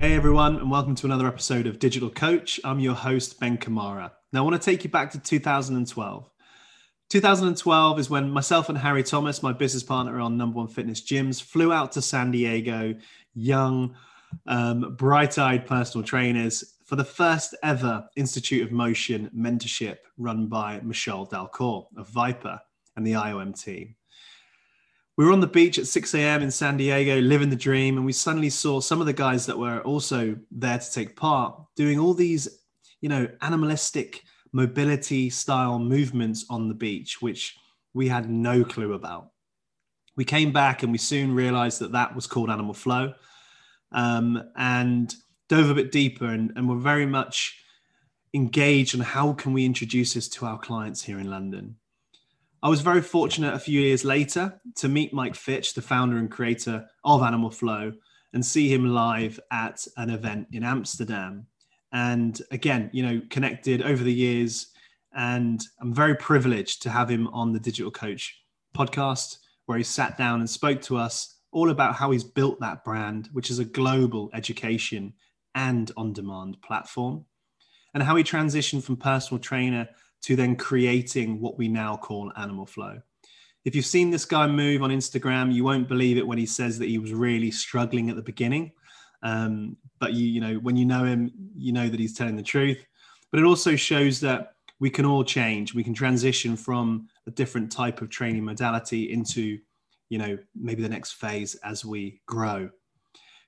Hey everyone, and welcome to another episode of Digital Coach. I'm your host, Ben Kamara. Now, I want to take you back to 2012. 2012 is when myself and Harry Thomas, my business partner on Number One Fitness Gyms, flew out to San Diego, young, um, bright eyed personal trainers, for the first ever Institute of Motion mentorship run by Michelle Dalcourt of ViPR and the IOM team we were on the beach at 6 a.m. in San Diego, living the dream, and we suddenly saw some of the guys that were also there to take part doing all these, you know, animalistic mobility style movements on the beach, which we had no clue about. We came back and we soon realized that that was called animal flow um, and dove a bit deeper and, and we're very much engaged on how can we introduce this to our clients here in London. I was very fortunate a few years later to meet Mike Fitch, the founder and creator of Animal Flow, and see him live at an event in Amsterdam. And again, you know, connected over the years. And I'm very privileged to have him on the Digital Coach podcast, where he sat down and spoke to us all about how he's built that brand, which is a global education and on demand platform, and how he transitioned from personal trainer to then creating what we now call animal flow. If you've seen this guy move on Instagram, you won't believe it when he says that he was really struggling at the beginning. Um, but you, you know, when you know him, you know that he's telling the truth. But it also shows that we can all change. We can transition from a different type of training modality into, you know, maybe the next phase as we grow.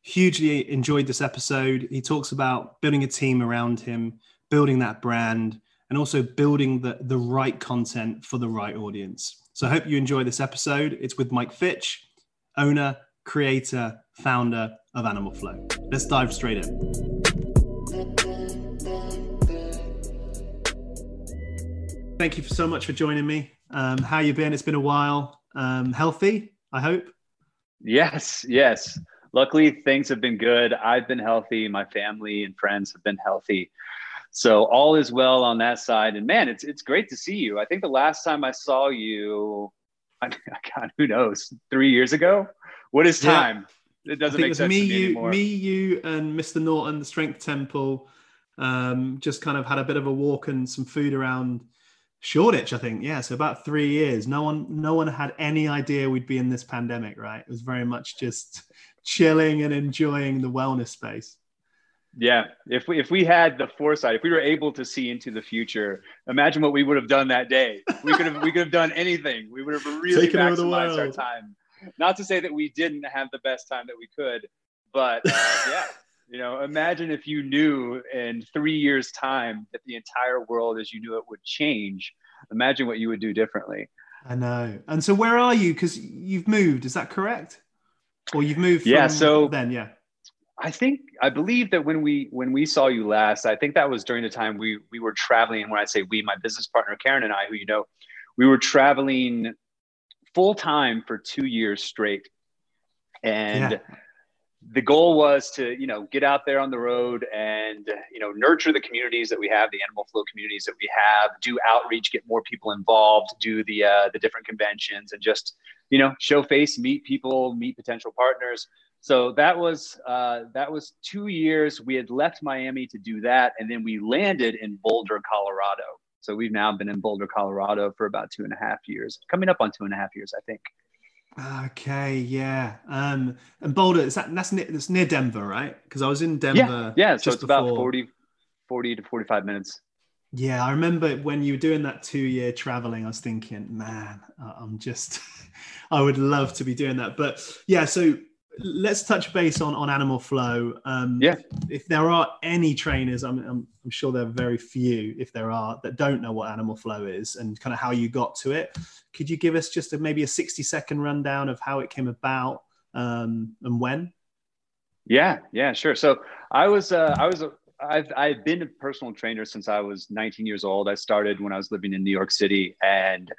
Hugely enjoyed this episode. He talks about building a team around him, building that brand, and also building the, the right content for the right audience. So I hope you enjoy this episode. It's with Mike Fitch, owner, creator, founder of Animal Flow. Let's dive straight in. Thank you so much for joining me. Um, how you been? It's been a while. Um, healthy, I hope. Yes, yes. Luckily, things have been good. I've been healthy. My family and friends have been healthy. So all is well on that side. And man, it's it's great to see you. I think the last time I saw you, I, God, who knows, three years ago. What is time? Yeah. It doesn't make sense me, to me you, anymore. Me, you, and Mr. Norton, the Strength Temple, um, just kind of had a bit of a walk and some food around Shoreditch. I think, yeah. So about three years. No one, no one had any idea we'd be in this pandemic, right? It was very much just chilling and enjoying the wellness space. Yeah, if we if we had the foresight, if we were able to see into the future, imagine what we would have done that day. We could have we could have done anything. We would have really Taken maximized our time. Not to say that we didn't have the best time that we could, but uh, yeah, you know, imagine if you knew in three years' time that the entire world as you knew it would change. Imagine what you would do differently. I know. And so, where are you? Because you've moved. Is that correct? Or you've moved? yeah. So then, yeah I think I believe that when we when we saw you last, I think that was during the time we we were traveling. When I say we, my business partner Karen and I, who you know, we were traveling full time for two years straight, and yeah. the goal was to you know get out there on the road and you know nurture the communities that we have, the animal flow communities that we have, do outreach, get more people involved, do the uh, the different conventions, and just you know show face, meet people, meet potential partners so that was uh, that was two years. We had left Miami to do that, and then we landed in Boulder, Colorado. So we've now been in Boulder, Colorado for about two and a half years, coming up on two and a half years, I think. Okay, yeah. Um, and Boulder is that that's near, that's near Denver, right? Because I was in Denver. Yeah, yeah. So it's before. about 40, 40 to forty five minutes. Yeah, I remember when you were doing that two year traveling, I was thinking, man, I'm just, I would love to be doing that. But yeah, so let's touch base on on animal flow. Um yeah. if there are any trainers I'm, I'm, I'm sure there are very few if there are that don't know what animal flow is and kind of how you got to it. Could you give us just a, maybe a 60 second rundown of how it came about um and when? Yeah yeah sure. So i was uh i was a I've I've been a personal trainer since I was 19 years old. I started when I was living in New York City, and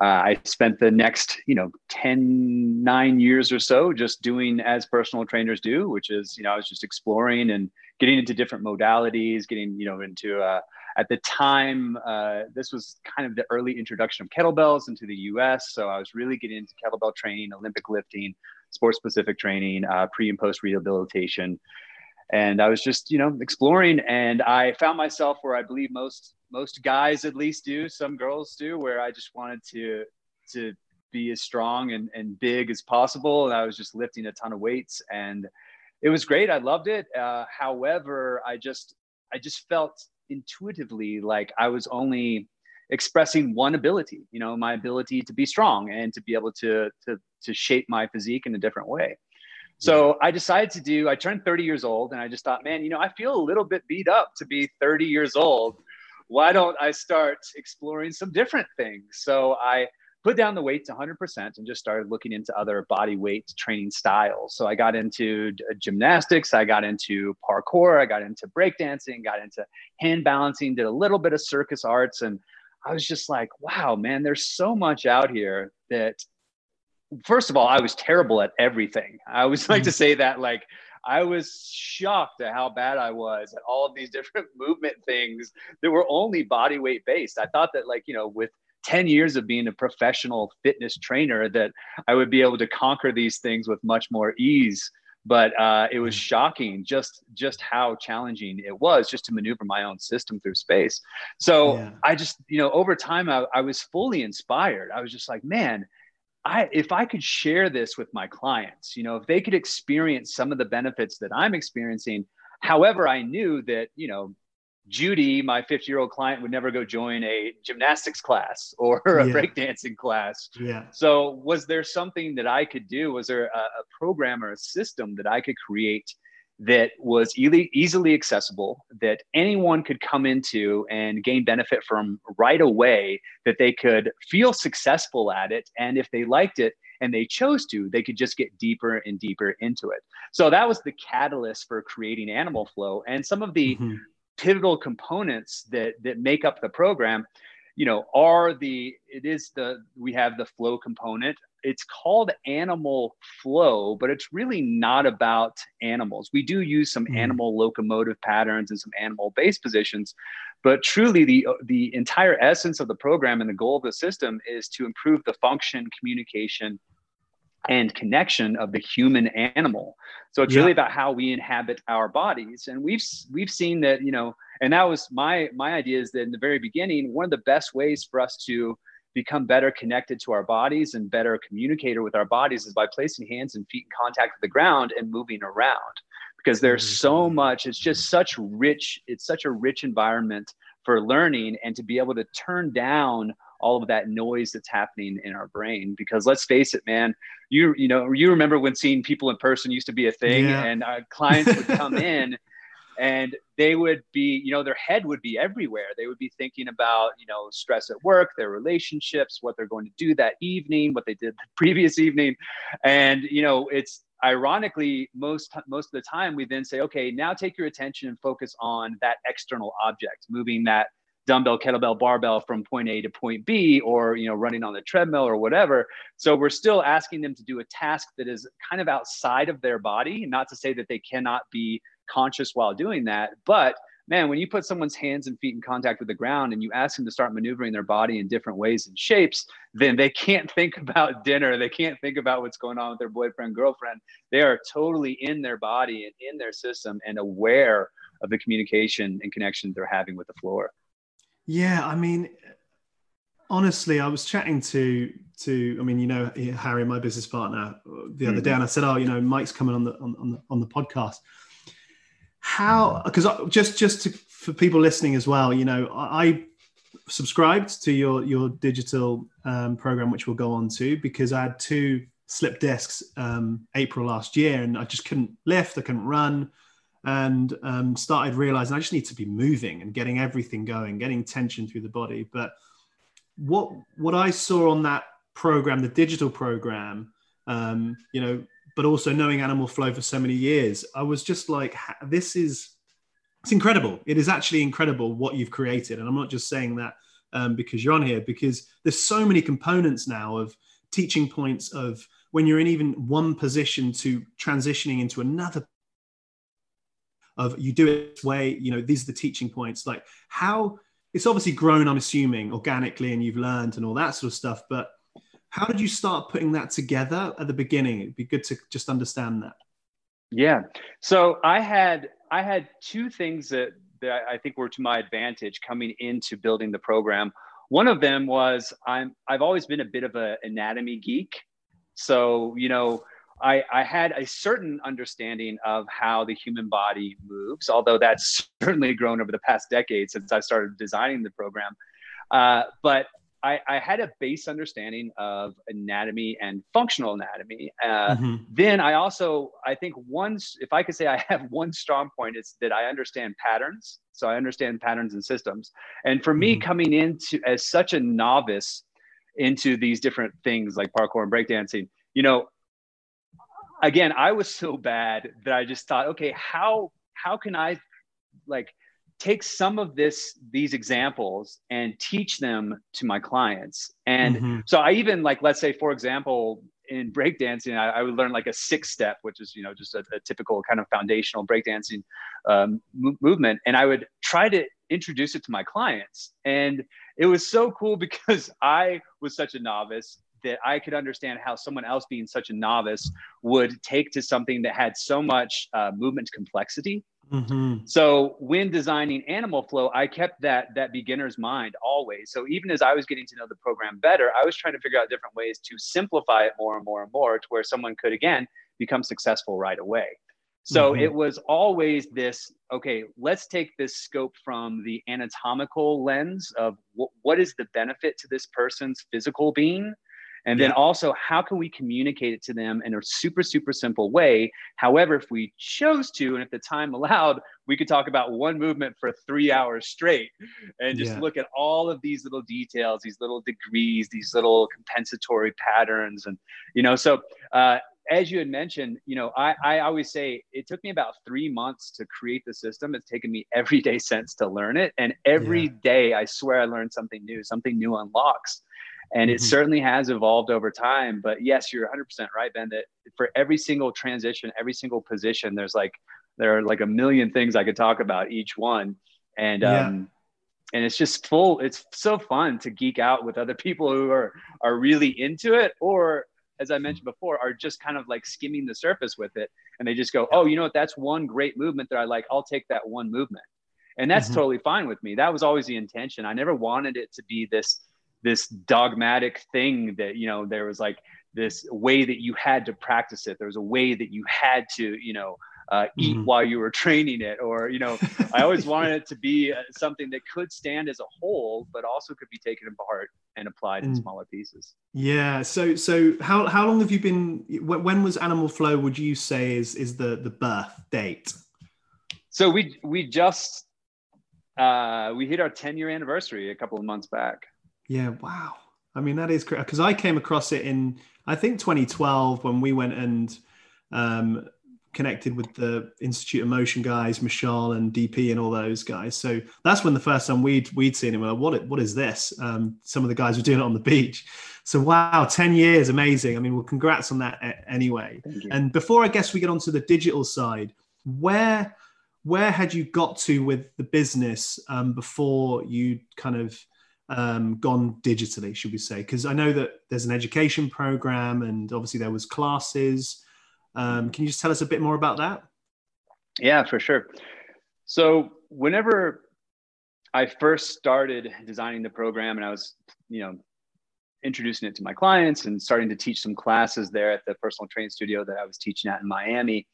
uh, I spent the next, you know, 10, nine years or so just doing as personal trainers do, which is, you know, I was just exploring and getting into different modalities, getting, you know, into, uh, at the time, uh, this was kind of the early introduction of kettlebells into the US. So I was really getting into kettlebell training, Olympic lifting, sports specific training, uh, pre and post rehabilitation. and I was just, you know, exploring and I found myself where I believe most, most guys at least do, some girls do, where I just wanted to, to be as strong and, and big as possible. And I was just lifting a ton of weights and it was great. I loved it. Uh, however, I just, I just felt intuitively like I was only expressing one ability, you know, my ability to be strong and to be able to, to, to shape my physique in a different way. So I decided to do, I turned 30 years old and I just thought, man, you know, I feel a little bit beat up to be 30 years old. Why don't I start exploring some different things? So I put down the weight to 100% and just started looking into other body weight training styles. So I got into gymnastics, I got into parkour, I got into breakdancing, got into hand balancing, did a little bit of circus arts. And I was just like, wow, man, there's so much out here that first of all, I was terrible at everything. I always like to mm. say that, like, I was shocked at how bad I was at all of these different movement things that were only body weight based. I thought that, like, you know, with 10 years of being a professional fitness trainer, that I would be able to conquer these things with much more ease. But uh, it was mm. shocking just just how challenging it was just to maneuver my own system through space. So yeah. I just, you know, over time, I, I was fully inspired. I was just like, man, I, if I could share this with my clients, you know, if they could experience some of the benefits that I'm experiencing, however, I knew that, you know, Judy, my 50 year old client, would never go join a gymnastics class or a yeah. breakdancing class. Yeah. So, was there something that I could do? Was there a, a program or a system that I could create that was e- easily accessible, that anyone could come into and gain benefit from right away, that they could feel successful at it. And if they liked it and they chose to, they could just get deeper and deeper into it. So that was the catalyst for creating Animal Flow. And some of the mm-hmm. pivotal components that, that make up the program you know are the it is the we have the flow component it's called animal flow, but it's really not about animals. We do use some mm. animal locomotive patterns and some animal base positions, but truly the the entire essence of the program and the goal of the system is to improve the function, communication, and connection of the human animal. So it's yeah. really about how we inhabit our bodies, and we've we've seen that you know, and that was my my idea is that in the very beginning, one of the best ways for us to become better connected to our bodies and better communicator with our bodies is by placing hands and feet in contact with the ground and moving around because there's mm-hmm. so much it's just such rich it's such a rich environment for learning and to be able to turn down all of that noise that's happening in our brain because let's face it man you you know you remember when seeing people in person used to be a thing yeah. and our clients would come in and they would be you know their head would be everywhere. They would be thinking about you know stress at work their relationships what they're going to do that evening what they did the previous evening. And you know it's ironically most most of the time we then say okay now take your attention and focus on that external object moving that dumbbell kettlebell barbell from point a to point b or you know running on the treadmill or whatever. So we're still asking them to do a task that is kind of outside of their body not to say that they cannot be conscious while doing that. But man, when you put someone's hands and feet in contact with the ground and you ask them to start maneuvering their body in different ways and shapes, then they can't think about dinner. They can't think about what's going on with their boyfriend, girlfriend. They are totally in their body and in their system and aware of the communication and connection they're having with the floor. Yeah, I mean, honestly, I was chatting to to I mean, you know, Harry, my business partner, the other mm-hmm. day, and I said, "Oh, you know, Mike's coming on the on, on the on the podcast." How because just just to, for people listening as well you know i, subscribed to your your digital um, program which we'll go on to because i had two slip discs um, april last year and i just couldn't lift i couldn't run and um, started realizing i just need to be moving and getting everything going getting tension through the body. But what what i saw on that program the digital program um, you know but also knowing Animal Flow for so many years, I was just like, this is it's incredible. It is actually incredible what you've created, and I'm not just saying that um, because you're on here, because there's so many components now of teaching points of when you're in even one position to transitioning into another of you do it this way you know these are the teaching points like how it's obviously grown i'm assuming organically and you've learned and all that sort of stuff but how did you start putting that together at the beginning? It'd be good to just understand that. Yeah. So I had I had two things that that I think were to my advantage coming into building the program. One of them was I'm I've always been a bit of an anatomy geek. So, you know, I, I had a certain understanding of how the human body moves, although that's certainly grown over the past decade since I started designing the program. Uh, but I, I, had a base understanding of anatomy and functional anatomy. Uh, mm-hmm. Then I also, I think once, if I could say I have one strong point, it's that I understand patterns. So I understand patterns and systems. And for me, mm-hmm. coming into as such a novice into these different things like parkour and breakdancing, you know, again, I was so bad that I just thought, okay, how how can I like take some of this these examples and teach them to my clients. And mm-hmm. so i even like let's say for example in breakdancing I, I would learn like a six step which is you know just a, a typical kind of foundational breakdancing um, m- movement. And i would try to introduce it to my clients. And it was so cool because i was such a novice that I could understand how someone else being such a novice would take to something that had so much uh, movement complexity Mm-hmm. So when designing Animal Flow, I kept that that beginner's mind always. So even as I was getting to know the program better, I was trying to figure out different ways to simplify it more and more and more to where someone could again become successful right away. So mm-hmm. it was always this okay, let's take this scope from the anatomical lens of w- what is the benefit to this person's physical being and then also, how can we communicate it to them in a super, super simple way? However, if we chose to, and if the time allowed, we could talk about one movement for three hours straight and just yeah. look at all of these little details, these little degrees, these little compensatory patterns. And, you know, so, uh, as you had mentioned, you know, I, I always say it took me about three months to create the system. It's taken me every day since to learn it. And every yeah. day, I swear I learned something new, something new unlocks and mm-hmm. it certainly has evolved over time but yes you're 100% right ben that for every single transition every single position there's like there are like a million things i could talk about each one. And yeah. um and it's just full it's so fun to geek out with other people who are are really into it or as i mentioned before are just kind of like skimming the surface with it. And they just go oh you know what? That's one great movement that i like. I'll take that one movement. And that's mm-hmm. totally fine with me. That was always the intention. I never wanted it to be this this dogmatic thing that you know there was like this way that you had to practice it. There was a way that you had to you know uh, eat mm-hmm. while you were training it or you know i always wanted it to be uh, something that could stand as a whole but also could be taken apart and applied mm. in smaller pieces. Yeah. So so how, how long have you been when was animal flow would you say is is the the birth date? So we we just uh, we hit our 10 year anniversary a couple of months back yeah, wow. I mean, that is because I came across it in I think 2012 when we went and um, connected with the Institute of Motion guys, Michelle and DP and all those guys. So that's when the first time we'd we'd seen him. Well, what what is this? Um, some of the guys were doing it on the beach. So wow, 10 years, amazing. I mean, well, congrats on that anyway. And before I guess we get onto the digital side, where where had you got to with the business um, before you kind of um, gone digitally, should we say? Because I know that there's an education program, and obviously there was classes. Um, can you just tell us a bit more about that? Yeah, for sure. So whenever I first started designing the program, and I was, you know, introducing it to my clients and starting to teach some classes there at the personal training studio that I was teaching at in Miami.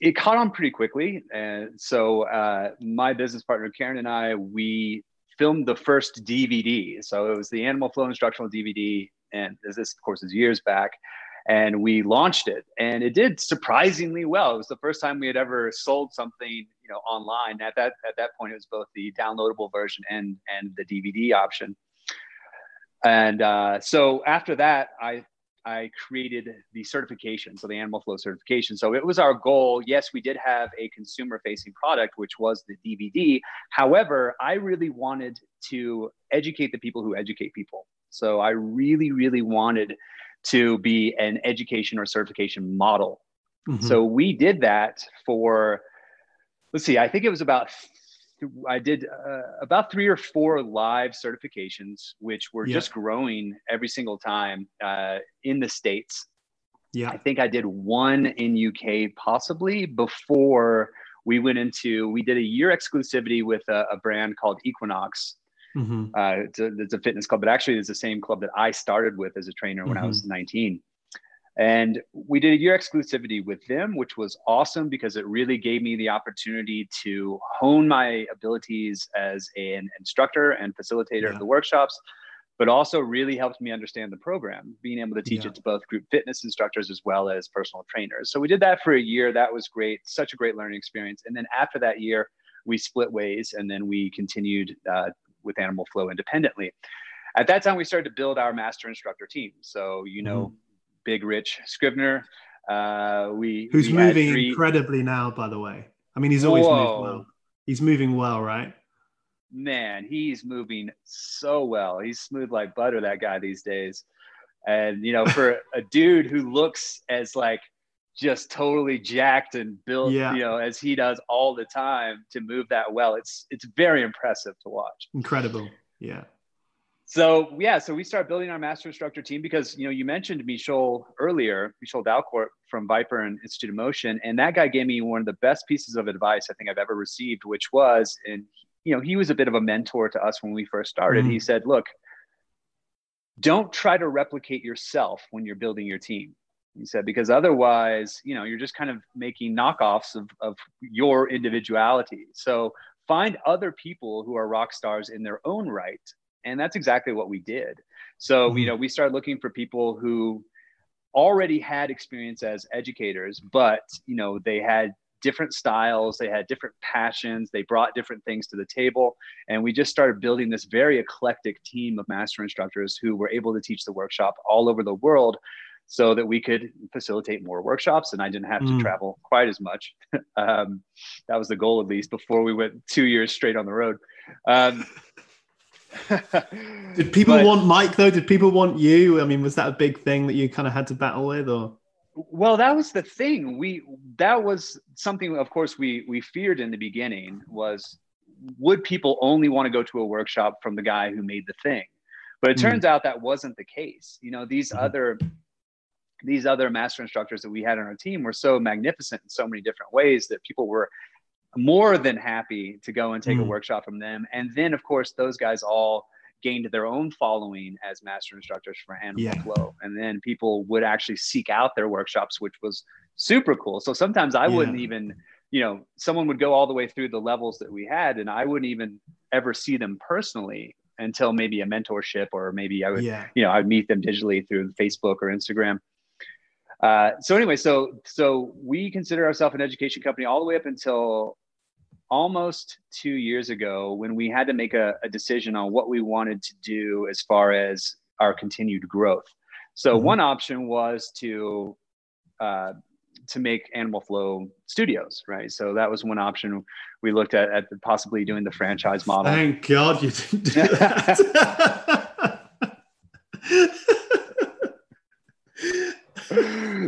It caught on pretty quickly, and so uh, my business partner Karen and I, we filmed the first DVD. So it was the Animal Flow instructional DVD, and this, of course, is years back. And we launched it, and it did surprisingly well. It was the first time we had ever sold something, you know, online. At that at that point, it was both the downloadable version and and the DVD option. And uh, so after that, I I created the certification, so the Animal Flow certification. So it was our goal. Yes, we did have a consumer facing product, which was the DVD. However, I really wanted to educate the people who educate people. So I really, really wanted to be an education or certification model. Mm-hmm. So we did that for, let's see, I think it was about I did uh, about three or four live certifications, which were yeah. just growing every single time uh, in the states. Yeah. I think I did one in UK possibly before we went into, we did a year exclusivity with a, a brand called Equinox. Mm-hmm. Uh, it's, a, it's, a, fitness club, but actually it's the same club that I started with as a trainer when mm-hmm. I was mm-hmm. 19. And we did a year exclusivity with them, which was awesome because it really gave me the opportunity to hone my abilities as an instructor and facilitator yeah. of the workshops, but also really helped me understand the program, being able to teach yeah. it to both group fitness instructors as well as personal trainers. So we did that for a year. That was great, such a great learning experience. And then after that year, we split ways and then we continued uh, with Animal Flow independently. At that time, we started to build our master instructor team. So, you know, mm. Big Rich Scrivener. Uh, we who's we moving three... incredibly now, by the way. I mean, he's always Whoa. moved well. He's moving well, right? man, he's moving so well. He's smooth like butter, that guy these days. And you know, for a dude who looks as like just totally jacked and built, yeah. you know, as he does all the time to move that well, it's it's very impressive to watch. Incredible. Yeah. So yeah, so we start building our master instructor team because you know you mentioned Michel earlier, Michel Dalcourt from ViPR and Institute of Motion, and that guy gave me one of the best pieces of advice I think I've ever received, which was, and you know, he was a bit of a mentor to us when we first started. Mm-hmm. He said, look, don't try to replicate yourself when you're building your team. He said, because otherwise, you know, you're just kind of making knockoffs of, of your individuality. So find other people who are rock stars in their own right. And that's exactly what we did. So, mm-hmm. you know, we started looking for people who already had experience as educators, but, you know, they had different styles, they had different passions, they brought different things to the table. And we just started building this very eclectic team of master instructors who were able to teach the workshop all over the world so that we could facilitate more workshops and I didn't have mm. to travel quite as much. um, that was the goal, at least, before we went two years straight on the road. Um, Did people but, want Mike though? Did people want you? I mean, was that a big thing that you kind of had to battle with, or? well that was the thing we that was something of course we we feared in the beginning was would people only want to go to a workshop from the guy who made the thing but it mm turns out that wasn't the case you know these mm other these other master instructors that we had on our team were so magnificent in so many different ways that people were more than happy to go and take mm a workshop from them and then of course those guys all gained their own following as master instructors for Animal yeah. Flow. And then people would actually seek out their workshops, which was super cool. So sometimes I yeah. wouldn't even, you know, someone would go all the way through the levels that we had, and I wouldn't even ever see them personally until maybe a mentorship or maybe I would, yeah. you know, I'd meet them digitally through Facebook or Instagram. Uh, so anyway, so so we consider ourselves an education company all the way up until almost two years ago when we had to make a, a, decision on what we wanted to do as far as our continued growth. So mm-hmm. one option was to uh, to make Animal Flow Studios, right? So that was one option we looked at at possibly doing the franchise model. Thank God you didn't do that.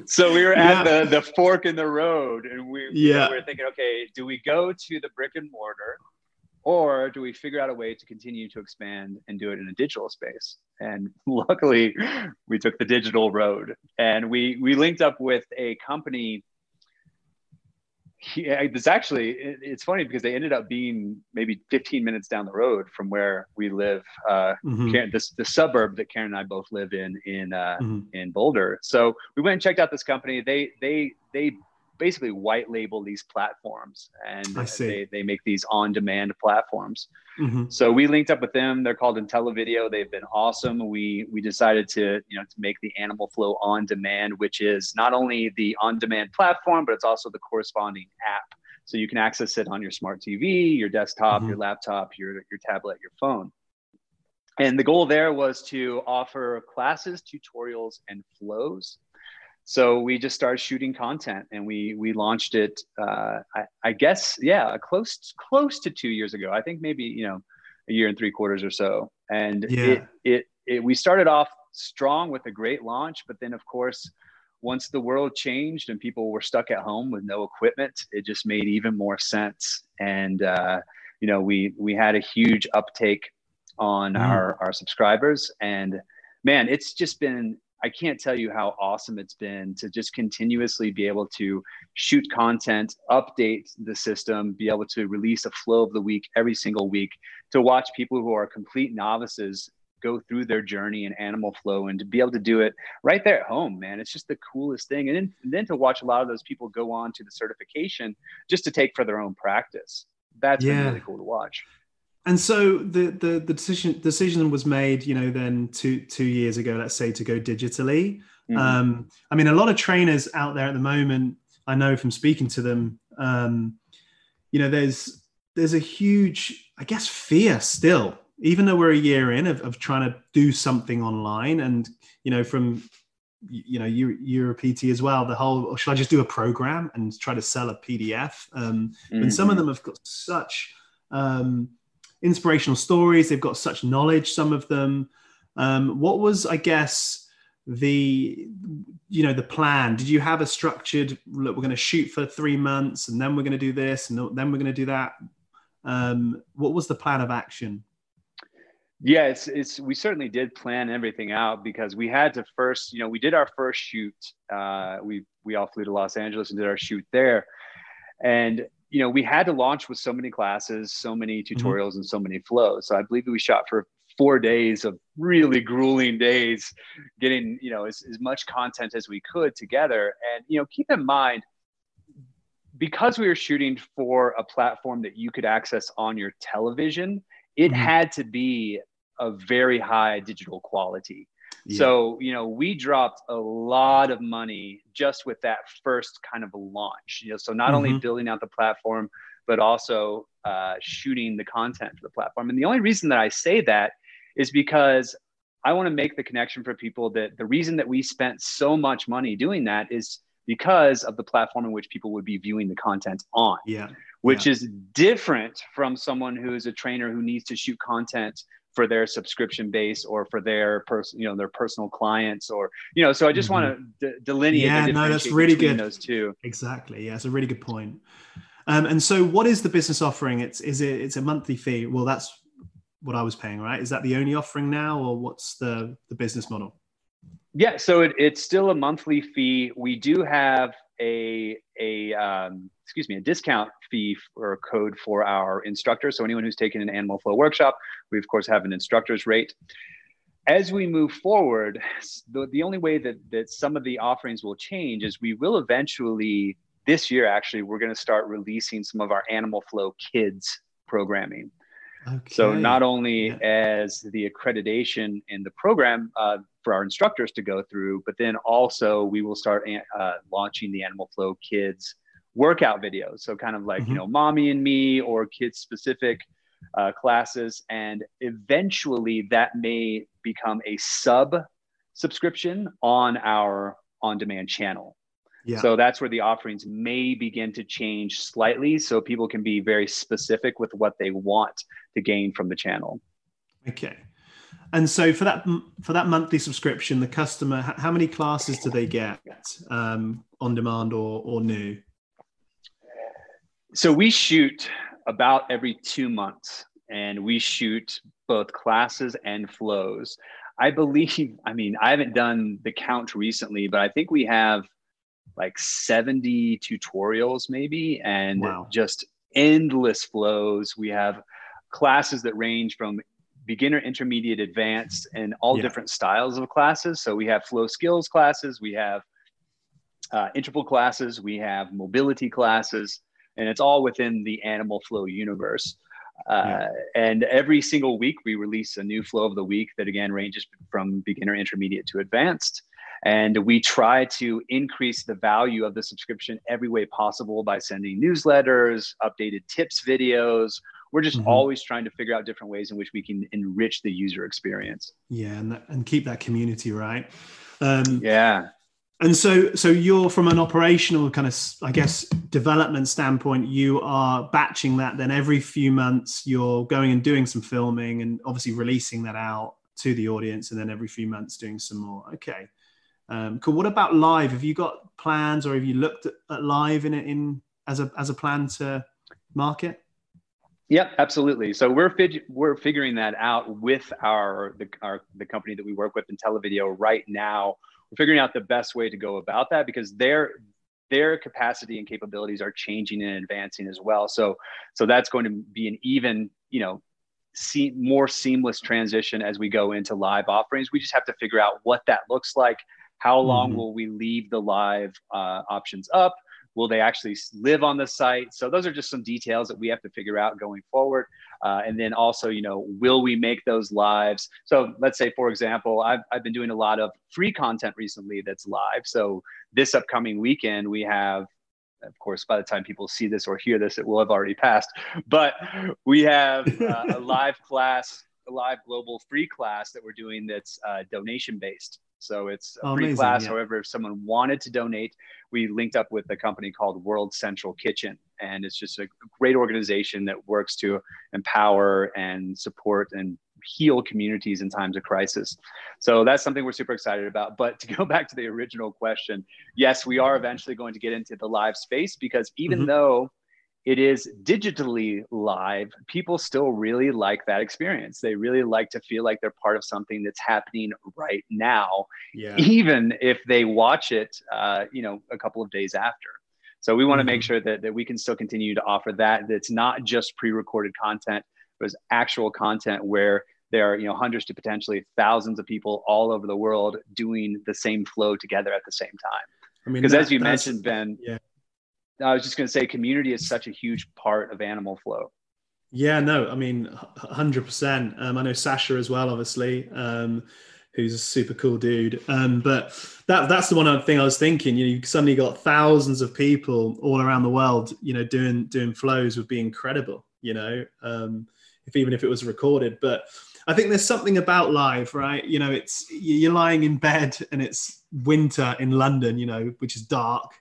so we were at yeah. the the fork in the road and we, yeah. we were thinking okay do we go to the brick and mortar or do we figure out a way to continue to expand and do it in a digital space and luckily we took the digital road and we we linked up with a company yeah, it's actually it's funny because they ended up being maybe 15 minutes down the road from where we live uh mm-hmm. Karen, this the suburb that karen and i both live in in uh mm-hmm. in boulder so we went and checked out this company they they they basically white label these platforms and they, they make these on demand platforms. Mm-hmm. So we linked up with them. They're called Intelivideo. They've been awesome. We we decided to you know to make the Animal Flow on demand, which is not only the on demand platform, but it's also the corresponding app. So you can access it on your smart TV, your desktop, mm-hmm. your laptop, your your tablet, your phone. And the goal there was to offer classes, tutorials, and flows so we just started shooting content and we we launched it uh, I, I, guess yeah close close to two years ago i think maybe you know a year and three quarters or so and yeah. it, it, it we started off strong with a great launch but then of course once the world changed and people were stuck at home with no equipment it just made even more sense and uh, you know we we had a huge uptake on mm. our our subscribers and man it's just been I can't tell you how awesome it's been to just continuously be able to shoot content, update the system, be able to release a flow of the week every single week, to watch people who are complete novices go through their journey in animal flow and to be able to do it right there at home, man. It's just the coolest thing. And then, and then to watch a lot of those people go on to the certification just to take for their own practice. That's yeah. really cool to watch. And so the, the the decision decision was made, you know, then two two years ago, let's say, to go digitally. Mm-hmm. Um, I mean, a lot of trainers out there at the moment, I know from speaking to them, um, you know, there's there's a huge, I guess, fear still even though we're a year in of, of trying to do something online and you know from you know you you're a pt as well the whole should i just do a program and try to sell a pdf um mm-hmm. and some of mm-hmm. them have got such um inspirational stories. They've got such knowledge some of them. Um what was i guess the you know the plan? Did you have a structured look we're going to shoot for three months and then we're going to do this and then we're going to do that um what was the plan of action? Yeah, it's it's we certainly did plan everything out because we had to first, you know, we did our first shoot. Uh, we we all flew to Los Angeles and did our shoot there, and you know we had to launch with so many classes, so many mm-hmm. tutorials, mm-hmm. and so many flows. So I believe we shot for four days of really grueling days, getting you know as, as much content as we could together. And you know, keep in mind because we were shooting for a platform that you could access on your television it mm-hmm. had to be a very high digital quality. Yeah. So, you know, we dropped a lot of money just with that first kind of launch. You know, so not mm-hmm. only building out the platform, but also uh, shooting the content for the platform. And the only reason that I say that is because I want to make the connection for people that the reason that we spent so much money doing that is because of the platform in which people would be viewing the content on. Yeah. Which yeah. is different from someone who is a trainer who needs to shoot content for their subscription base or for their person, you know, their personal clients or, you know, so I just mm-hmm. want to d- delineate. Yeah, no, that's really good. Those two. Exactly. Yeah. It's a really good point. Um, and so what is the business offering? It's, is it, it's a monthly fee. Well, that's what I was paying, right? Is that the only offering now or what's the, the business model? Yeah. So it, it's still a monthly fee. We do have a, a, um, excuse me, a discount fee or code for our instructors. So anyone who's taken an animal flow workshop, we of course have an instructor's rate. As we move forward, the, the only way that, that some of the offerings will change is we will eventually, this year actually, we're going to start releasing some of our Animal Flow Kids programming. Okay. So not only yeah. as the accreditation in the program uh, for our instructors to go through, but then also we will start uh, launching the Animal Flow Kids workout videos. So kind of like, mm-hmm. you know, mommy and me or kids specific uh, classes. And eventually that may become a sub subscription on our on demand channel. Yeah. So that's where the offerings may begin to change slightly so people can be very specific with what they want to gain from the channel. Okay. And so for that for that monthly subscription, the customer, how many classes do they get um, on demand or, or new? So we shoot about every two months, and we shoot both classes and flows. I believe, I mean, I haven't done the count recently, but I think we have like 70 tutorials maybe and wow. just endless flows. We have classes that range from beginner, intermediate, advanced, and all yeah. different styles of classes. So we have flow skills classes, we have uh, interval classes, we have mobility classes, and it's all within the animal flow universe. Uh, yeah. And every single week, we release a new flow of the week that again ranges from beginner, intermediate to advanced. And we try to increase the value of the subscription every way possible by sending newsletters, updated tips videos. We're just mm-hmm. always trying to figure out different ways in which we can enrich the user experience. Yeah, and, that, and keep that community right. Um, yeah and so so you're from an operational kind of i guess development standpoint you are batching that then every few months you're going and doing some filming and obviously releasing that out to the audience and then every few months doing some more okay um, cool what about live have you got plans or have you looked at, at live in it in as a as a plan to market Yep, absolutely. So we're fig- we're figuring that out with our the our the company that we work with Intelivideo right now. We're figuring out the best way to go about that because their their capacity and capabilities are changing and advancing as well. So so that's going to be an even you know see more seamless transition as we go into live offerings. We just have to figure out what that looks like. How long mm-hmm. will we leave the live uh, options up? Will they actually live on the site? So those are just some details that we have to figure out going forward. Uh, and then also, you know, will we make those lives? So let's say, for example, I've, I've been doing a lot of free content recently that's live. So this upcoming weekend, we have of course, by the time people see this or hear this, it will have already passed. But we have uh, a live class, a live global free class that we're doing that's uh, donation based. So it's a oh, free amazing, class. Yeah. However, if someone wanted to donate, we linked up with a company called World Central Kitchen. And it's just a great organization that works to empower and support and heal communities in times of crisis. So that's something we're super excited about. But to go back to the original question, yes, we are eventually going to get into the live space because even mm-hmm. though it is digitally live, people still really like that experience. They really like to feel like they're part of something that's happening right now, yeah. even if they watch it, uh, you know, a couple of days after. So we want to mm-hmm. make sure that, that we can still continue to offer that. That's not just pre-recorded content, but it's actual content where there are you know hundreds to potentially thousands of people all over the world doing the same flow together at the same time. I mean, because as you mentioned, Ben, yeah. I was just going to say, community is such a huge part of Animal Flow. Yeah, no, I mean, hundred um, percent. I know Sasha as well, obviously, um, who's a super cool dude. Um, but that that's the one thing I was thinking. You know, you suddenly got thousands of people all around the world, you know, doing doing flows would be incredible. You know, um, if even if it was recorded. But I think there's something about live, right? You know, it's you're lying in bed and it's winter in London, you know, which is dark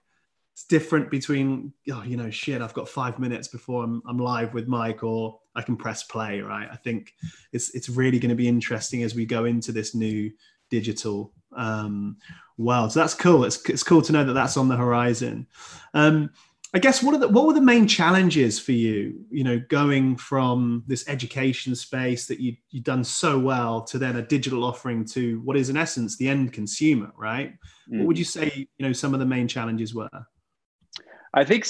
it's different between oh you know shit i've got five minutes before i'm, I'm live with mike or i can press play right? I think it's it's really going to be interesting as we go into this new digital um, world. So that's cool. It's, it's cool to know that that's on the horizon. Um, i guess what are the what were the main challenges for you you know going from this education space that you you've done so well to then a digital offering to what is in essence the end consumer right? Mm. what would you say you know some of the main challenges were I think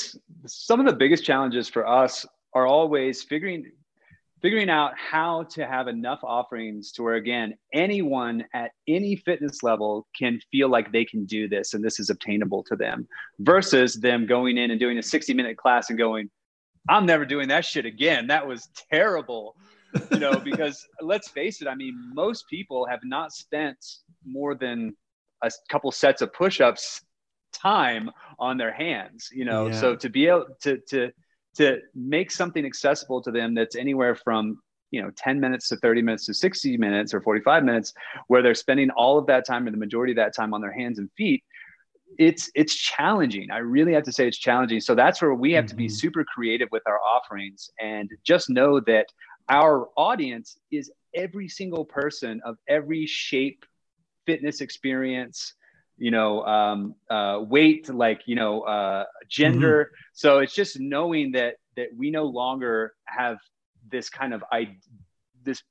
some of the biggest challenges for us are always figuring figuring out how to have enough offerings to where again anyone at any fitness level can feel like they can do this and this is obtainable to them versus them going in and doing a 60 minute class and going i'm never doing that shit again. That was terrible. You know because let's face it i mean most people have not spent more than a couple sets of push-ups time on their hands you know yeah. so to be able to to to make something accessible to them that's anywhere from you know 10 minutes to 30 minutes to 60 minutes or 45 minutes where they're spending all of that time or the majority of that time on their hands and feet it's it's challenging i really have to say it's challenging so that's where we have mm-hmm. to be mm-hmm. super creative with our offerings and just know that our audience is every single person of every shape fitness experience you know um, uh, weight like you know uh, gender. Mm-hmm. so it's just knowing that that we no longer have this kind of i this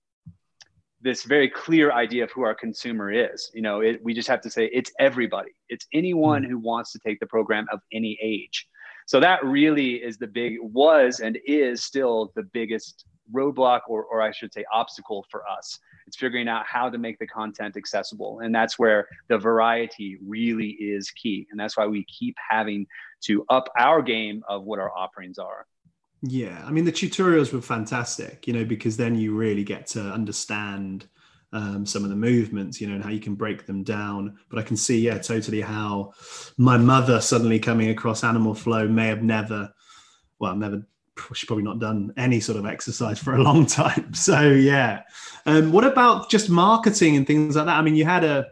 this very clear idea of who our consumer is. You know it, we just have to say it's everybody. It's anyone mm-hmm. who wants to take the program of any age. So that really is the big was and is still the biggest roadblock or, or i should say obstacle for us it's figuring out how to make the content accessible. And that's where the variety really is key. And that's why we keep having to up our game of what our offerings are. Yeah. I mean, the tutorials were fantastic, you know, because then you really get to understand um, some of the movements, you know, and how you can break them down. But I can see, yeah, totally how my mother suddenly coming across Animal Flow may have never, well, never she's probably not done any sort of exercise for a long time. So yeah. Um, what about just marketing and things like that? I mean, you had a,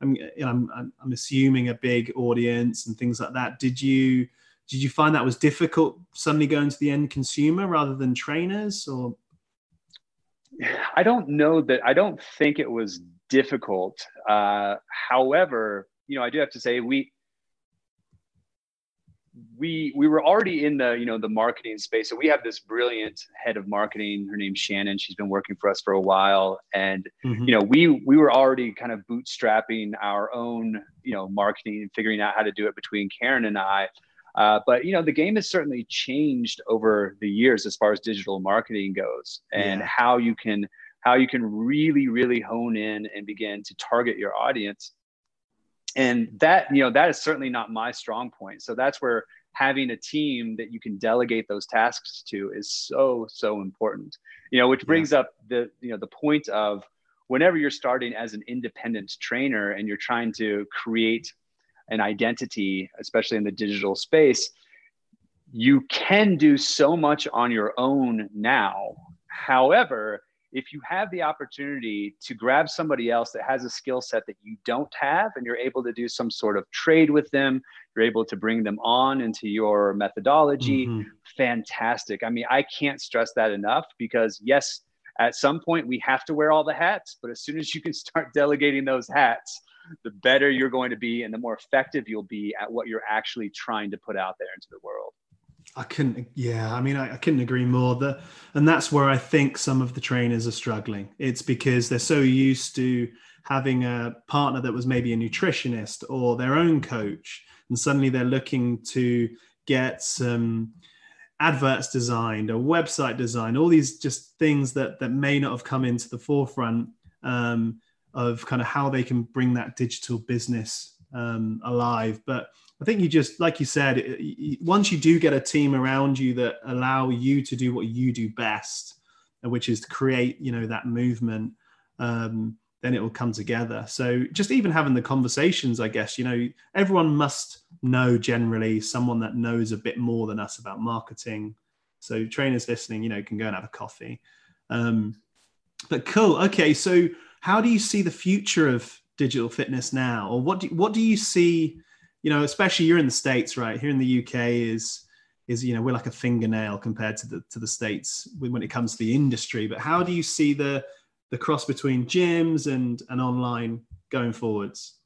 I'm, I'm, I'm assuming a big audience and things like that. Did you did you find that was difficult suddenly going to the end consumer rather than trainers or? I don't know that. I don't think it was difficult. Uh, however, you know, I do have to say we we we were already in the you know the marketing space. So we have this brilliant head of marketing her name's shannon. She's been working for us for a while. And mm-hmm. you know we we were already kind of bootstrapping our own you know marketing and figuring out how to do it between karen and i. Uh, but you know the game has certainly changed over the years as far as digital marketing goes and yeah. how you can how you can really really hone in and begin to target your audience and that you know that is certainly not my strong point. So that's where having a team that you can delegate those tasks to is so so important. You know which brings yeah. up the you know the point of whenever you're starting as an independent trainer and you're trying to create an identity especially in the digital space you can do so much on your own now. However if you have the opportunity to grab somebody else that has a skill set that you don't have and you're able to do some sort of trade with them you're able to bring them on into your methodology mm-hmm. fantastic i mean i can't stress that enough because yes at some point we have to wear all the hats but as soon as you can start delegating those hats the better you're going to be and the more effective you'll be at what you're actually trying to put out there into the world I couldn't, yeah, I mean, I, I couldn't agree more. That, and that's where I think some of the trainers are struggling. It's because they're so used to having a partner that was maybe a nutritionist or their own coach, and suddenly they're looking to get some adverts designed, a website designed, all these just things that that may not have come into the forefront um, of kind of how they can bring that digital business um, alive, but I think you just, like you said, once you do get a team around you that allow you to do what you do best, which is to create, you know, that movement, um, then it will come together. So just even having the conversations, I guess, you know, everyone must know generally someone that knows a bit more than us about marketing. So trainers listening, you know, can go and have a coffee. Um, but cool. Okay, so how do you see the future of digital fitness now, or what do what do you see? You know, especially you're in the states, right? Here in the UK is is you know we're like a fingernail compared to the to the states when it comes to the industry. But how do you see the the cross between gyms and and online going forwards?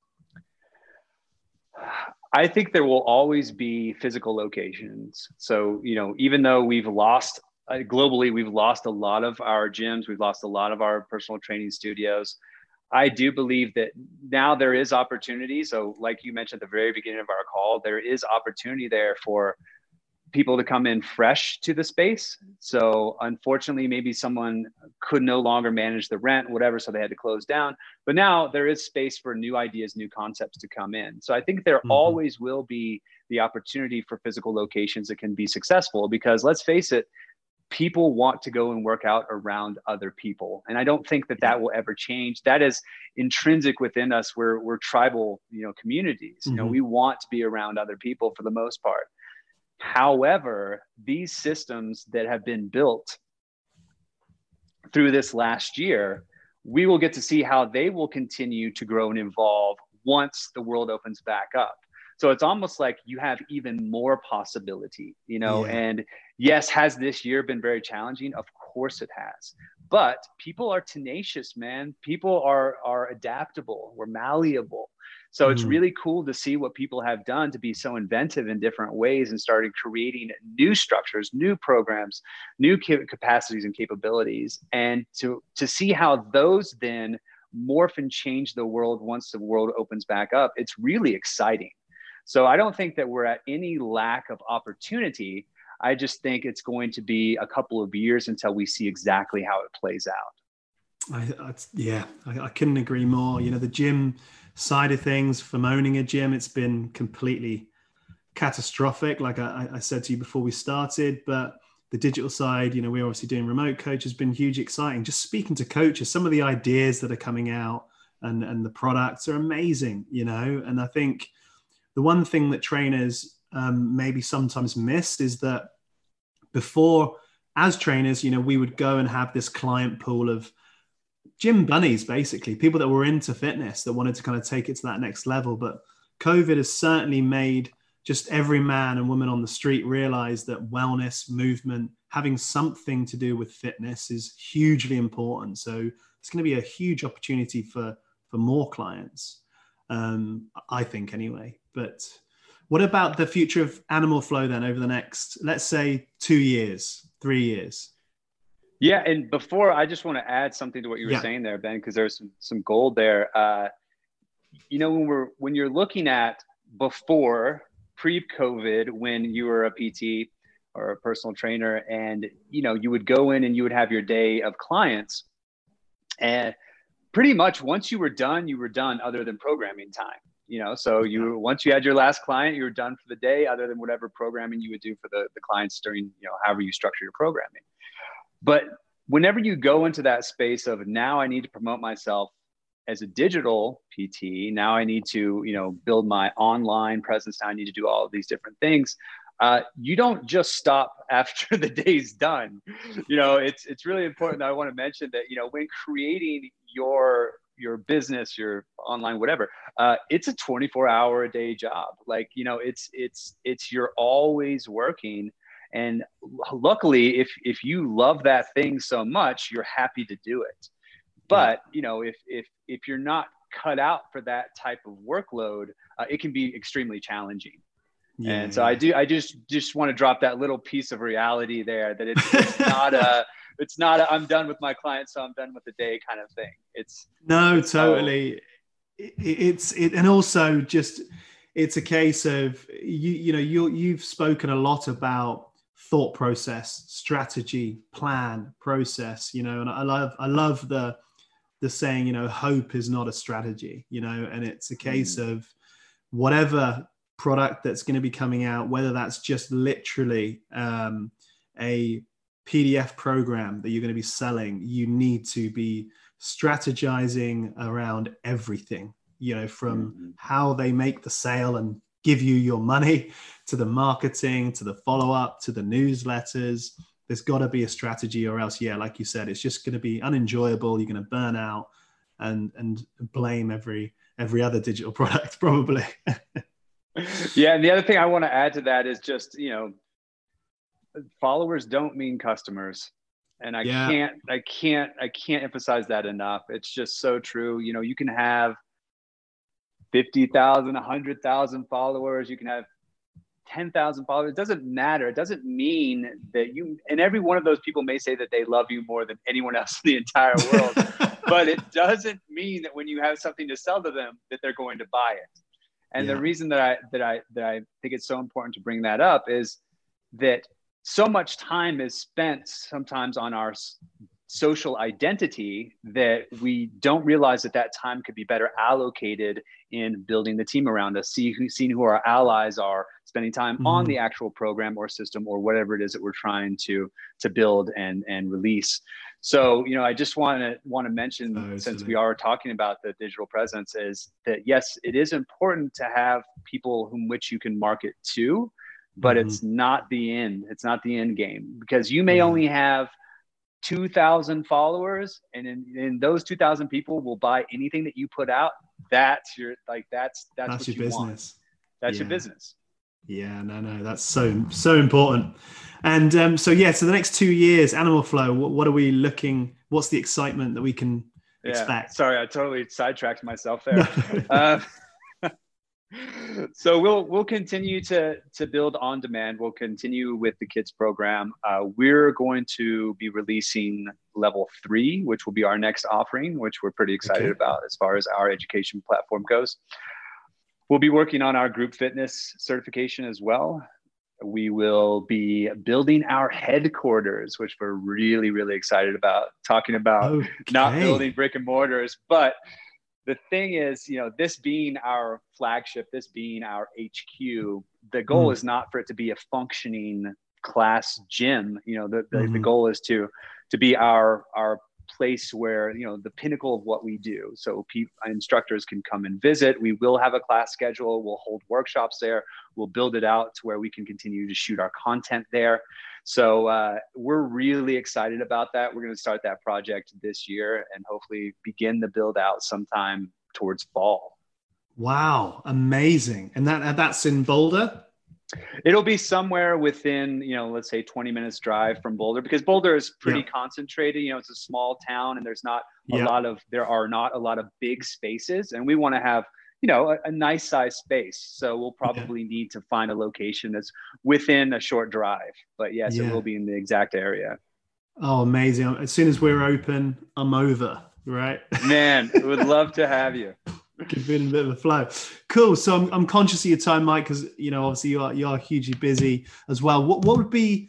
I think there will always be physical locations. So, you know, even though we've lost uh, globally, we've lost a lot of our gyms, we've lost a lot of our personal training studios. I do believe that now there is opportunity. So, like you mentioned at the very beginning of our call, there is opportunity there for people to come in fresh to the space. So, unfortunately, maybe someone could no longer manage the rent, whatever, so they had to close down. But now there is space for new ideas, new concepts to come in. So, I think there mm-hmm. always will be the opportunity for physical locations that can be successful because let's face it, people want to go and work out around other people. And i don't think that that will ever change. That is intrinsic within us. We're, we're tribal you know communities. Mm-hmm. you know mm-hmm. we want to be around other people for the most part. However these systems that have been built through this last year we will get to see how they will continue to grow and evolve once the world opens back up so it's almost like you have even more possibility you know yeah. and yes has this year been very challenging? Of course it has. But people are tenacious man. People are are adaptable. We're malleable. So mm it's mm-hmm. really cool to see what people have done to be so inventive in different ways and started creating new structures new programs new capacities and capabilities. And to to see how those then morph and change the world once the world opens back up it's really exciting so I don't think that we're at any lack of opportunity. I just think it's going to be a couple of years until we see exactly how it plays out. I, I yeah, I, I, couldn't agree more. You know, the gym side of things from owning a gym, it's been completely catastrophic. Like I, I said to you before we started, but the digital side, you know, we're obviously doing remote coach has been huge, exciting. Just speaking to coaches, some of the ideas that are coming out and and the products are amazing, you know. And I think the one thing that trainers um, maybe sometimes miss is that before, as trainers, you know, we would go and have this client pool of gym bunnies, basically people that were into fitness that wanted to kind of take it to that next level. But COVID has certainly made just every man and woman on the street realize that wellness, movement, having something to do with fitness is hugely important. So it's going to be a huge opportunity for for more clients um, I think anyway. But What about the future of Animal Flow then over the next, let's say, two years, three years? Yeah, and before I just want to add something to what you were yeah. saying there, Ben, because there's some some gold there. Uh, you know, when we're when you're looking at before pre-COVID, when you were a PT or a personal trainer, and you know, you would go in and you would have your day of clients, and pretty much once you were done, you were done, other than programming time. You know, so you once you had your last client, you were done for the day, other than whatever programming you would do for the the clients during you know however you structure your programming. But whenever you go into that space of now I need to promote myself as a digital PT, now I need to, you know, build my online presence. Now I need to do all of these different things. Uh, you don't just stop after the day's done. You know, it's it's really important. I want to mention that you know when creating your your business, your online whatever, uh, it's a 24 hour a day job. Like you know, it's it's it's you're always working and luckily, if if you love that thing so much, you're happy to do it. But you know, if if if you're not cut out for that type of workload, uh, it can be extremely challenging. Yeah, and so I do I just just want to drop that little piece of reality there that it's, it's not a it's not i am done with my client so I'm done with the day kind of thing. It's no totally. So, it, it's it and also just it's a case of you you know you you've spoken a lot about thought process, strategy, plan, process, you know, and I love I love the the saying, you know, hope is not a strategy, you know, and it's a case mm. of whatever product that's going to be coming out, whether that's just literally um, a PDF program that you're going to be selling, you need to be strategizing around everything, you know, from mm-hmm. how they make the sale and give you your money to the marketing to the follow-up to the newsletters there's got to be a strategy or else yeah like you said it's just going to be unenjoyable you're going to burn out and and blame every every other digital product probably yeah and the other thing i want to add to that is just you know followers don't mean customers and i yeah. can't i can't i can't emphasize that enough it's just so true you know you can have 50,000, 100,000 followers. You can have 10,000 followers. It doesn't matter. It doesn't mean that you, and every one of those people may say that they love you more than anyone else in the entire world. but it doesn't mean that when you have something to sell to them, that they're going to buy it. And yeah. the reason that I, that I, that I think it's so important to bring that up is that so much time is spent sometimes on our social identity that we don't realize that that time could be better allocated in building the team around us, see who, seeing who our allies are, spending time mm-hmm. on the actual program or system or whatever it is that we're trying to to build and and release. So you know, I just want to want to mention oh, since we are talking about the digital presence is that yes, it is important to have people whom which you can market to, but mm-hmm. it's not the end. It's not the end game because you may mm-hmm. only have 2,000 followers, and in, in those 2,000 people will buy anything that you put out. That's your like that's that's, that's your you business. Want. That's yeah. your business. Yeah, no, no, that's so so important. And um, so yeah, so the next two years, Animal Flow. What, what are we looking? What's the excitement that we can yeah. expect? Sorry, I totally sidetracked myself there. uh, so we'll we'll continue to to build on demand. We'll continue with the kids program. Uh, we're going to be releasing level three, which will be our next offering, which we're pretty excited okay. about as far as our education platform goes. We'll be working on our group fitness certification as well. We will be building our headquarters, which we're really, really excited about. Talking about okay. not building brick and mortars, but the thing is, you know, this being our flagship, this being our HQ, the goal mm is not for it to be a functioning class gym. You know, the, the, mm-hmm. the goal is to to be our our place where you know the pinnacle of what we do so pe- instructors can come and visit we will have a class schedule we'll hold workshops there we'll build it out to where we can continue to shoot our content there so uh, we're really excited about that. We're going to start that project this year and hopefully begin the build out sometime towards fall. Wow, amazing! And that that's in Boulder. It'll be somewhere within, you know, let's say 20 minutes drive from Boulder because Boulder is pretty yeah. concentrated. You know, it's a small town and there's not a yeah. lot of, there are not a lot of big spaces. And we want to have you know, a, a nice size space. So we'll probably yeah. need to find a location that's within a short drive. But yes, it will be in the exact area. Oh, amazing. As soon as we're open, I'm over, right? Man, would love to have you. Could be a bit of a flow. Cool. So I'm, I'm conscious of your time, Mike, because you know obviously you are you are hugely busy as well. What what would be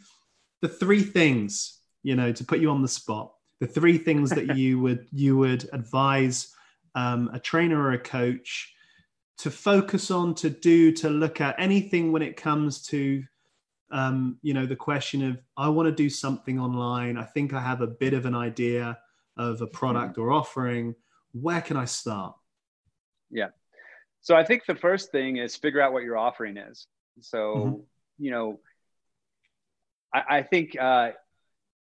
the three things you know to put you on the spot? The three things that you would you would advise um, a trainer or a coach to focus on, to do, to look at anything when it comes to, um, you know, the question of I want to do something online. I think I have a bit of an idea of a product or offering. Where can I start? Yeah. So I think the first thing is figure out what your offering is. So, mm-hmm. you know, I, I think uh,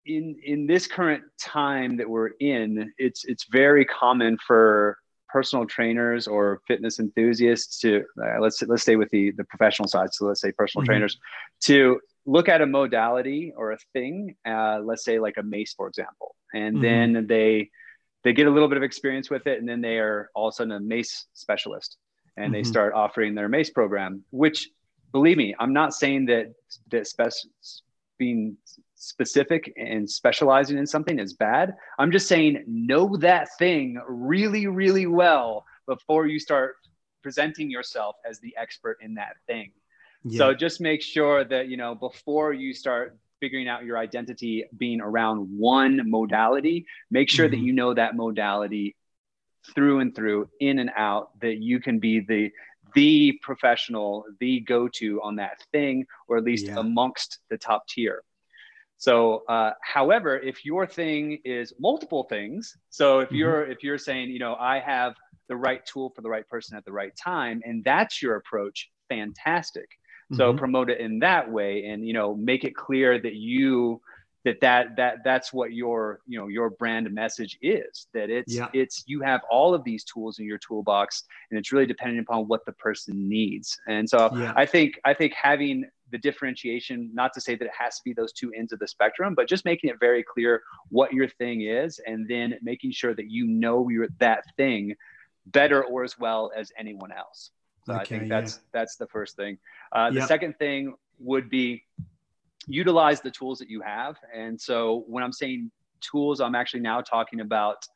in in this current time that we're in, it's it's very common for personal trainers or fitness enthusiasts to uh, let's let's stay with the the professional side so let's say personal mm-hmm. trainers to look at a modality or a thing uh, let's say like a mace for example and mm-hmm. then they they get a little bit of experience with it and then they are all of a sudden a mace specialist and mm-hmm. they start offering their mace program which believe me i'm not saying that that spec- being specific and specializing in something is bad. I'm just saying know that thing really, really well before you start presenting yourself as the expert in that thing. Yeah. So just make sure that, you know, before you start figuring out your identity being around one modality, make sure mm-hmm. that you know that modality through and through, in and out, that you can be the the professional, the go-to on that thing, or at least yeah. amongst the top tier. So, uh, however, if your thing is multiple things, so if mm-hmm. you're if you're saying, you know, I have the right tool for the right person at the right time, and that's your approach, fantastic. Mm-hmm. So promote it in that way, and you know, make it clear that you that that that that's what your you know your brand message is that it's yeah. it's you have all of these tools in your toolbox and it's really dependent upon what the person needs and so yeah. i think i think having the differentiation, not to say that it has to be those two ends of the spectrum, but just making it very clear what your thing is and then making sure that you know you're that thing better or as well as anyone else. So okay, I think that's yeah. that's the first thing. Uh, the yep. second thing would be utilize the tools that you have. And so when I'm saying tools, I'm actually now talking about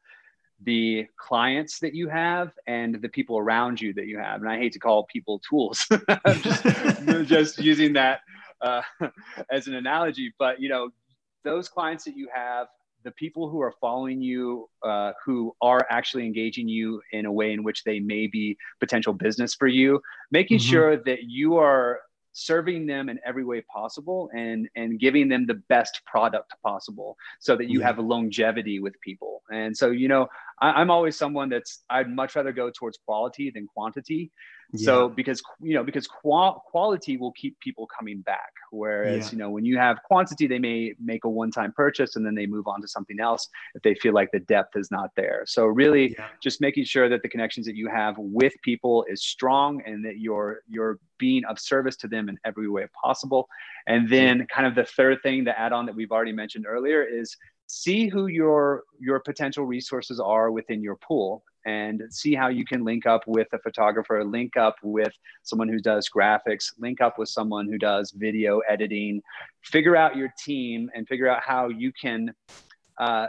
the clients that you have and the people around you that you have. And I hate to call people tools, just, just, using that uh, as an analogy. But you know, those clients that you have, the people who are following you, uh, who are actually engaging you in a way in which they may be potential business for you, making mm-hmm. sure that you are serving them in every way possible and and giving them the best product possible so that you yeah. have a longevity with people and so you know I, am always someone that's i'd much rather go towards quality than quantity yeah. so because you know because qual- quality will keep people coming back whereas yeah. you know when you have quantity they may make a one-time purchase and then they move on to something else if they feel like the depth is not there so really yeah. just making sure that the connections that you have with people is strong and that you're you're being of service to them in every way possible and then kind of the third thing the add on that we've already mentioned earlier is see who your your potential resources are within your pool and see how you can link up with a photographer link up with someone who does graphics link up with someone who does video editing. Figure out your team and figure out how you can uh,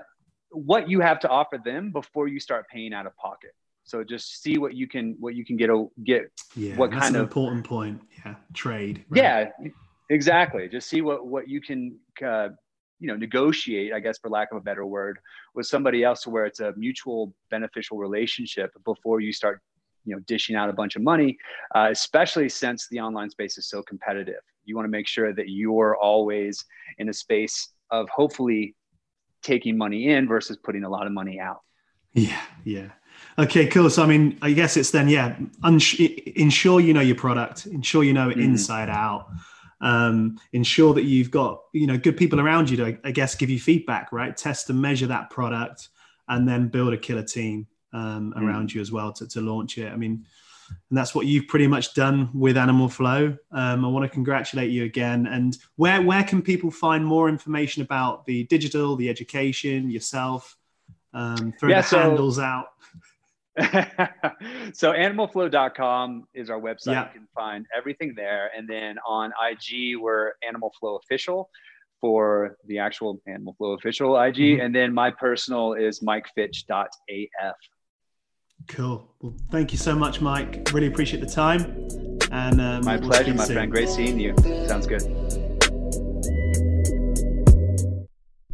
what you have to offer them before you start paying out of pocket. So just see what you can what you can get a get yeah what kind of important point. Yeah trade right? yeah exactly. Just see what what you can uh, you know negotiate i guess for lack of a better word with somebody else where it's a mutual beneficial relationship before you start you know dishing out a bunch of money uh, especially since the online space is so competitive. You want to make sure that you're always in a space of hopefully taking money in versus putting a lot of money out. Yeah yeah. Okay cool. So i mean i guess it's then yeah uns- ensure you know your product ensure you know it mm-hmm. inside out um, ensure that you've got you know good people around you to i guess give you feedback right? Test and measure that product and then build a killer team um, mm. around you as well to, to launch it. I mean and that's what you've pretty much done with animal flow. Um, i want to congratulate you again. And where where can people find more information about the digital the education yourself um, throw yeah, the so, handles out so animalflow.com is our website. Yeah. You can find everything there. And then on IG, we're Animal Flow Official for the actual Animal Flow Official IG. Mm-hmm. And then my personal is mikefitch.af. Cool. Well, thank you so much, Mike. Really appreciate the time. And um, my we'll pleasure, my soon. friend. Great seeing you. Sounds good.